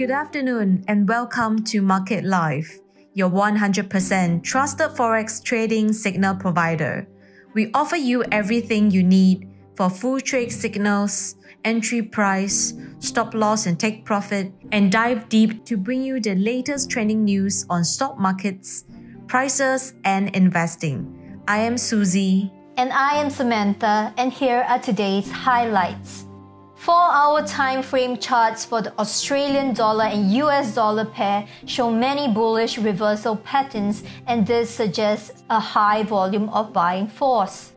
Good afternoon and welcome to Market Live, your 100% trusted forex trading signal provider. We offer you everything you need for full trade signals, entry price, stop loss and take profit, and dive deep to bring you the latest trending news on stock markets, prices, and investing. I am Susie. And I am Samantha, and here are today's highlights. 4 hour time frame charts for the Australian dollar and US dollar pair show many bullish reversal patterns, and this suggests a high volume of buying force.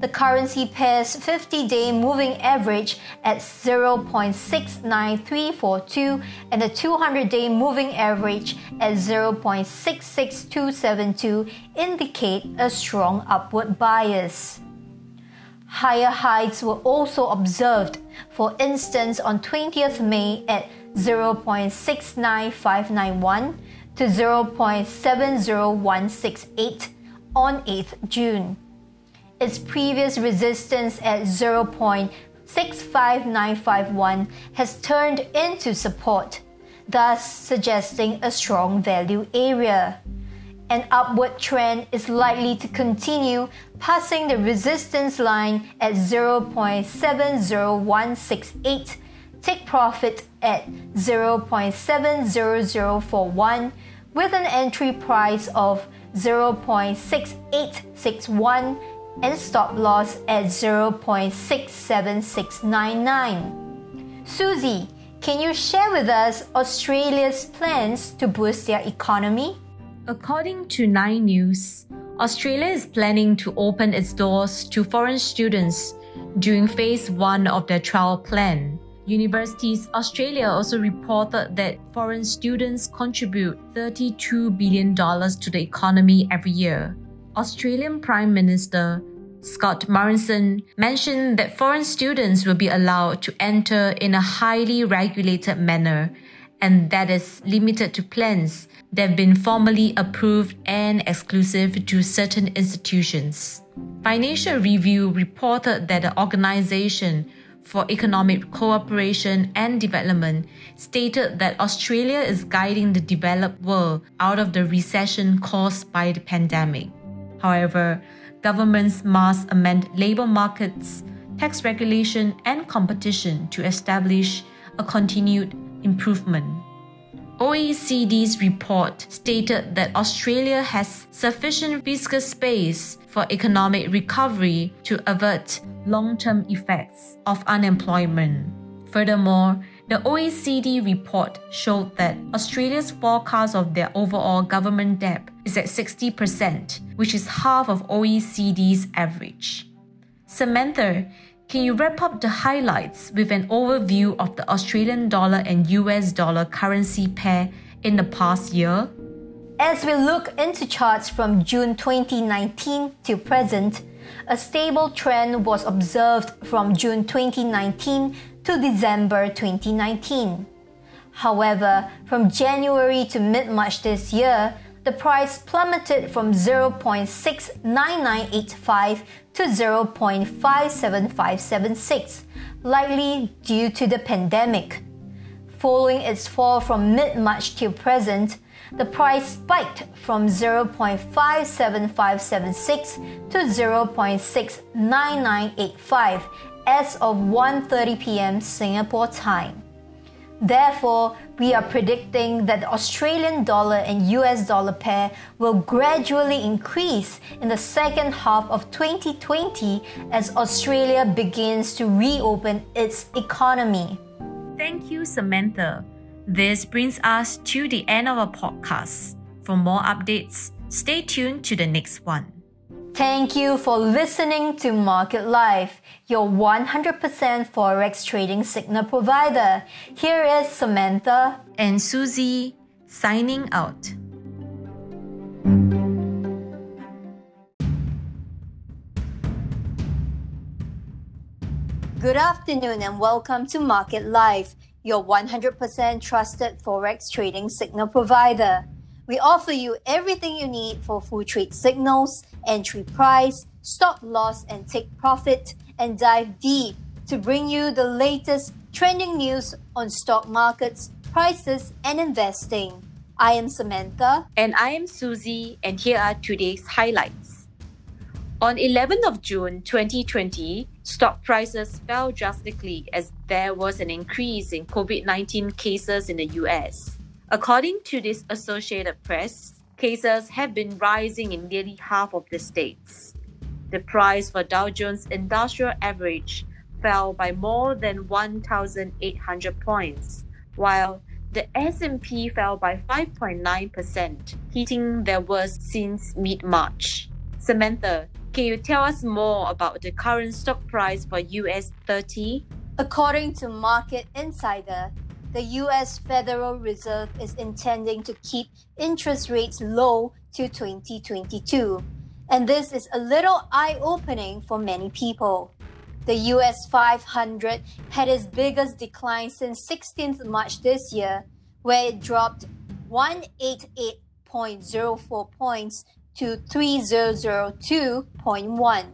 The currency pair's 50 day moving average at 0.69342 and the 200 day moving average at 0.66272 indicate a strong upward bias. Higher highs were also observed, for instance on 20th May at 0.69591 to 0.70168 on 8th June. Its previous resistance at 0.65951 has turned into support, thus suggesting a strong value area. An upward trend is likely to continue passing the resistance line at 0.70168, take profit at 0.70041 with an entry price of 0.6861 and stop loss at 0.67699. Susie, can you share with us Australia's plans to boost their economy? According to Nine News, Australia is planning to open its doors to foreign students during phase one of their trial plan. Universities Australia also reported that foreign students contribute $32 billion to the economy every year. Australian Prime Minister Scott Morrison mentioned that foreign students will be allowed to enter in a highly regulated manner and that is limited to plans that have been formally approved and exclusive to certain institutions. Financial Review reported that the Organization for Economic Cooperation and Development stated that Australia is guiding the developed world out of the recession caused by the pandemic. However, governments must amend labor markets, tax regulation, and competition to establish a continued improvement. OECD's report stated that Australia has sufficient fiscal space for economic recovery to avert long term effects of unemployment. Furthermore, the OECD report showed that Australia's forecast of their overall government debt is at 60%, which is half of OECD's average. Samantha, can you wrap up the highlights with an overview of the Australian dollar and US dollar currency pair in the past year? As we look into charts from June 2019 to present, a stable trend was observed from June 2019 to December 2019. However, from January to mid March this year, the price plummeted from 0.69985 to 0.57576, likely due to the pandemic. Following its fall from mid March till present, the price spiked from 0.57576 to 0.69985 as of 1:30 p.m. Singapore time. Therefore, we are predicting that the Australian dollar and US dollar pair will gradually increase in the second half of 2020 as Australia begins to reopen its economy. Thank you, Samantha. This brings us to the end of our podcast. For more updates, stay tuned to the next one. Thank you for listening to Market Live, your 100% Forex trading signal provider. Here is Samantha and Susie signing out. Good afternoon and welcome to Market Live, your 100% trusted Forex trading signal provider. We offer you everything you need for full trade signals, entry price, stop loss, and take profit, and dive deep to bring you the latest trending news on stock markets, prices, and investing. I am Samantha. And I am Susie, and here are today's highlights. On 11th of June 2020, stock prices fell drastically as there was an increase in COVID 19 cases in the US. According to this Associated Press, cases have been rising in nearly half of the states. The price for Dow Jones Industrial Average fell by more than 1,800 points, while the S&P fell by 5.9%, hitting their worst since mid-March. Samantha, can you tell us more about the current stock price for US 30? According to Market Insider, the US Federal Reserve is intending to keep interest rates low to 2022. And this is a little eye opening for many people. The US 500 had its biggest decline since 16th March this year, where it dropped 188.04 points to 3002.1.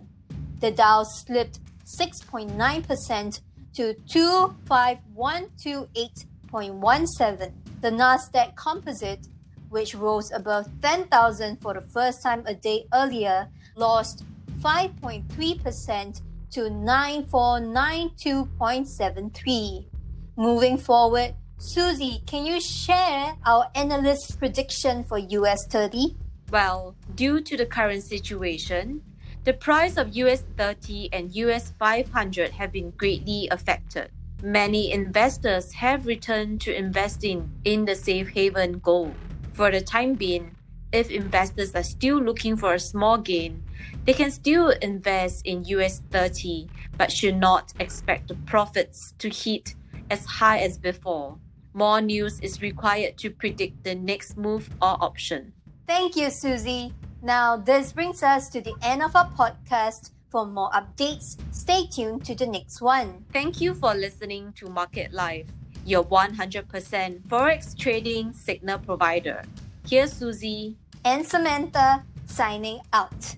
The Dow slipped 6.9% to 25128.17. The Nasdaq Composite, which rose above 10,000 for the first time a day earlier, lost 5.3% to 9492.73. Moving forward, Susie, can you share our analyst's prediction for US 30? Well, due to the current situation, the price of US 30 and US 500 have been greatly affected. Many investors have returned to investing in the safe haven gold. For the time being, if investors are still looking for a small gain, they can still invest in US 30 but should not expect the profits to hit as high as before. More news is required to predict the next move or option. Thank you, Susie. Now, this brings us to the end of our podcast. For more updates, stay tuned to the next one. Thank you for listening to Market Live, your 100% Forex trading signal provider. Here's Susie and Samantha signing out.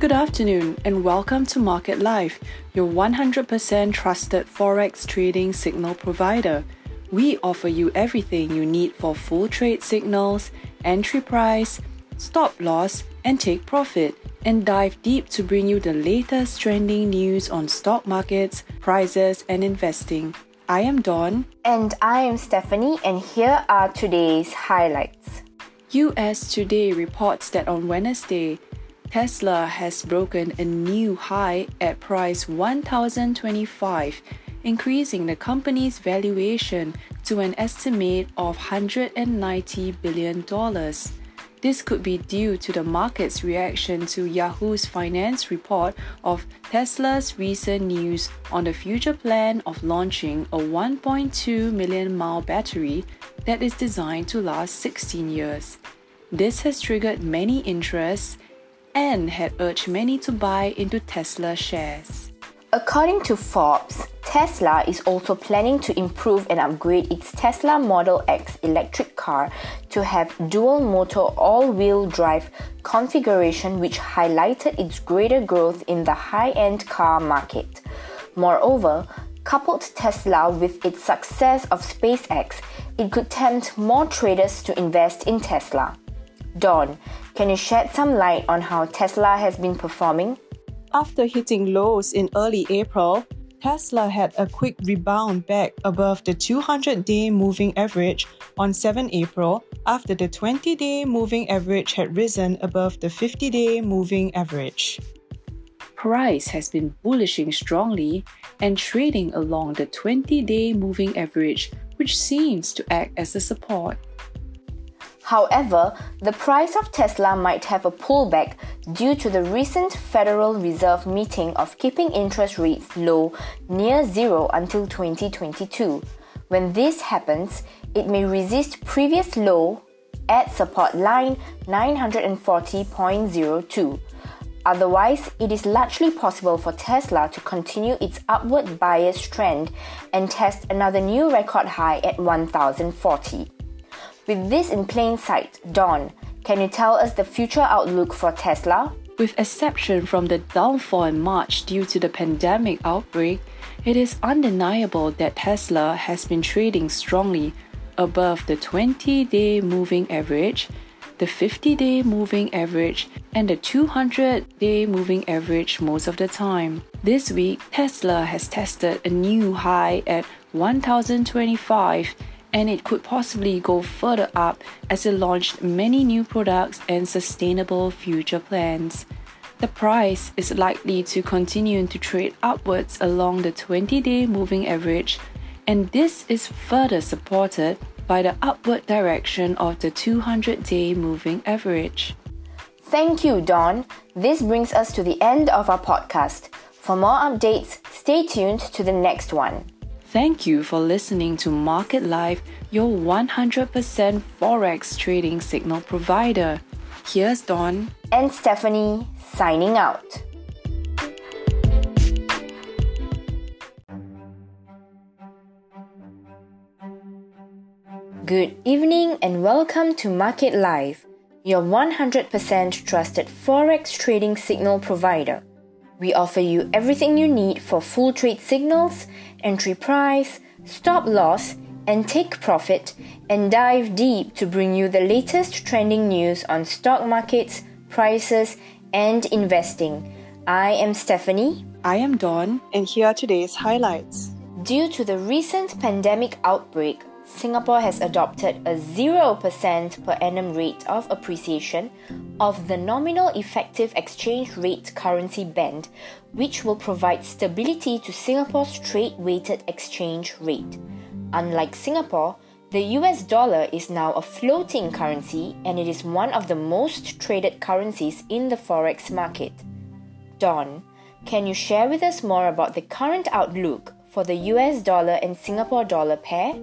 Good afternoon and welcome to Market Live, your 100% trusted Forex trading signal provider. We offer you everything you need for full trade signals, entry price, stop loss, and take profit, and dive deep to bring you the latest trending news on stock markets, prices, and investing. I am Dawn. And I am Stephanie, and here are today's highlights. US Today reports that on Wednesday, Tesla has broken a new high at price 1025, increasing the company's valuation to an estimate of $190 billion. This could be due to the market's reaction to Yahoo's finance report of Tesla's recent news on the future plan of launching a 1.2 million mile battery that is designed to last 16 years. This has triggered many interests and had urged many to buy into Tesla shares. According to Forbes, Tesla is also planning to improve and upgrade its Tesla Model X electric car to have dual motor all wheel drive configuration, which highlighted its greater growth in the high end car market. Moreover, coupled Tesla with its success of SpaceX, it could tempt more traders to invest in Tesla. Dawn, can you shed some light on how Tesla has been performing? After hitting lows in early April, Tesla had a quick rebound back above the 200 day moving average on 7 April after the 20 day moving average had risen above the 50 day moving average. Price has been bullishing strongly and trading along the 20 day moving average, which seems to act as a support. However, the price of Tesla might have a pullback due to the recent Federal Reserve meeting of keeping interest rates low near zero until 2022. When this happens, it may resist previous low at support line 940.02. Otherwise, it is largely possible for Tesla to continue its upward bias trend and test another new record high at 1040. With this in plain sight, Dawn, can you tell us the future outlook for Tesla? With exception from the downfall in March due to the pandemic outbreak, it is undeniable that Tesla has been trading strongly above the 20 day moving average, the 50 day moving average, and the 200 day moving average most of the time. This week, Tesla has tested a new high at 1025 and it could possibly go further up as it launched many new products and sustainable future plans. The price is likely to continue to trade upwards along the 20 day moving average, and this is further supported by the upward direction of the 200 day moving average. Thank you, Dawn. This brings us to the end of our podcast. For more updates, stay tuned to the next one. Thank you for listening to Market Live, your 100% Forex trading signal provider. Here's Dawn and Stephanie signing out. Good evening and welcome to Market Live, your 100% trusted Forex trading signal provider. We offer you everything you need for full trade signals, entry price, stop loss, and take profit, and dive deep to bring you the latest trending news on stock markets, prices, and investing. I am Stephanie. I am Dawn, and here are today's highlights. Due to the recent pandemic outbreak, Singapore has adopted a 0% per annum rate of appreciation of the nominal effective exchange rate currency band, which will provide stability to Singapore's trade weighted exchange rate. Unlike Singapore, the US dollar is now a floating currency and it is one of the most traded currencies in the forex market. Dawn, can you share with us more about the current outlook for the US dollar and Singapore dollar pair?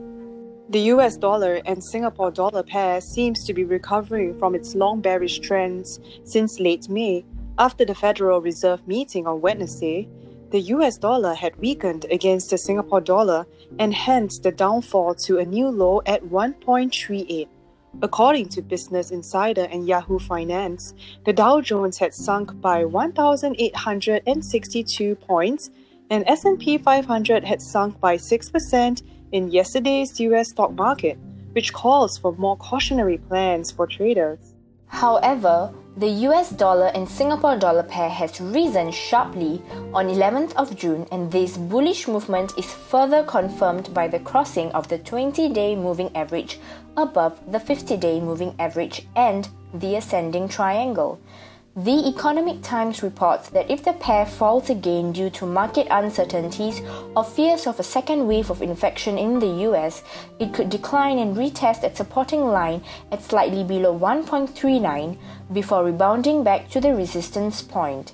The US dollar and Singapore dollar pair seems to be recovering from its long bearish trends since late May after the Federal Reserve meeting on Wednesday. The US dollar had weakened against the Singapore dollar and hence the downfall to a new low at 1.38. According to Business Insider and Yahoo Finance, the Dow Jones had sunk by 1862 points and S&P 500 had sunk by 6% in yesterday's US stock market, which calls for more cautionary plans for traders. However, the US dollar and Singapore dollar pair has risen sharply on 11th of June and this bullish movement is further confirmed by the crossing of the 20-day moving average above the 50-day moving average and the ascending triangle. The Economic Times reports that if the pair falls again due to market uncertainties or fears of a second wave of infection in the US, it could decline and retest its supporting line at slightly below 1.39 before rebounding back to the resistance point.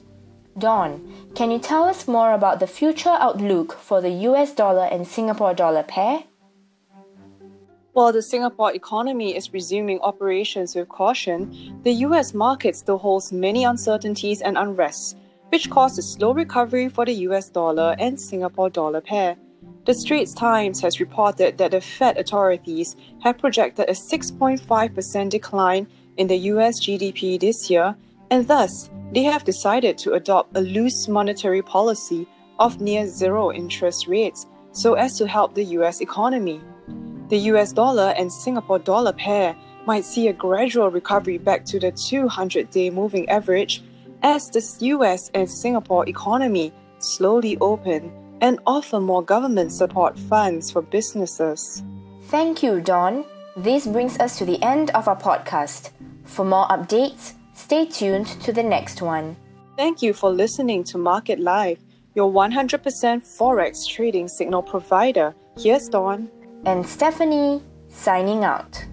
Dawn, can you tell us more about the future outlook for the US dollar and Singapore dollar pair? While the Singapore economy is resuming operations with caution, the US market still holds many uncertainties and unrest, which caused a slow recovery for the US dollar and Singapore dollar pair. The Straits Times has reported that the Fed authorities have projected a 6.5% decline in the US GDP this year, and thus they have decided to adopt a loose monetary policy of near zero interest rates so as to help the US economy. The US dollar and Singapore dollar pair might see a gradual recovery back to the 200 day moving average as the US and Singapore economy slowly open and offer more government support funds for businesses. Thank you, Dawn. This brings us to the end of our podcast. For more updates, stay tuned to the next one. Thank you for listening to Market Live, your 100% Forex trading signal provider. Here's Dawn and Stephanie signing out.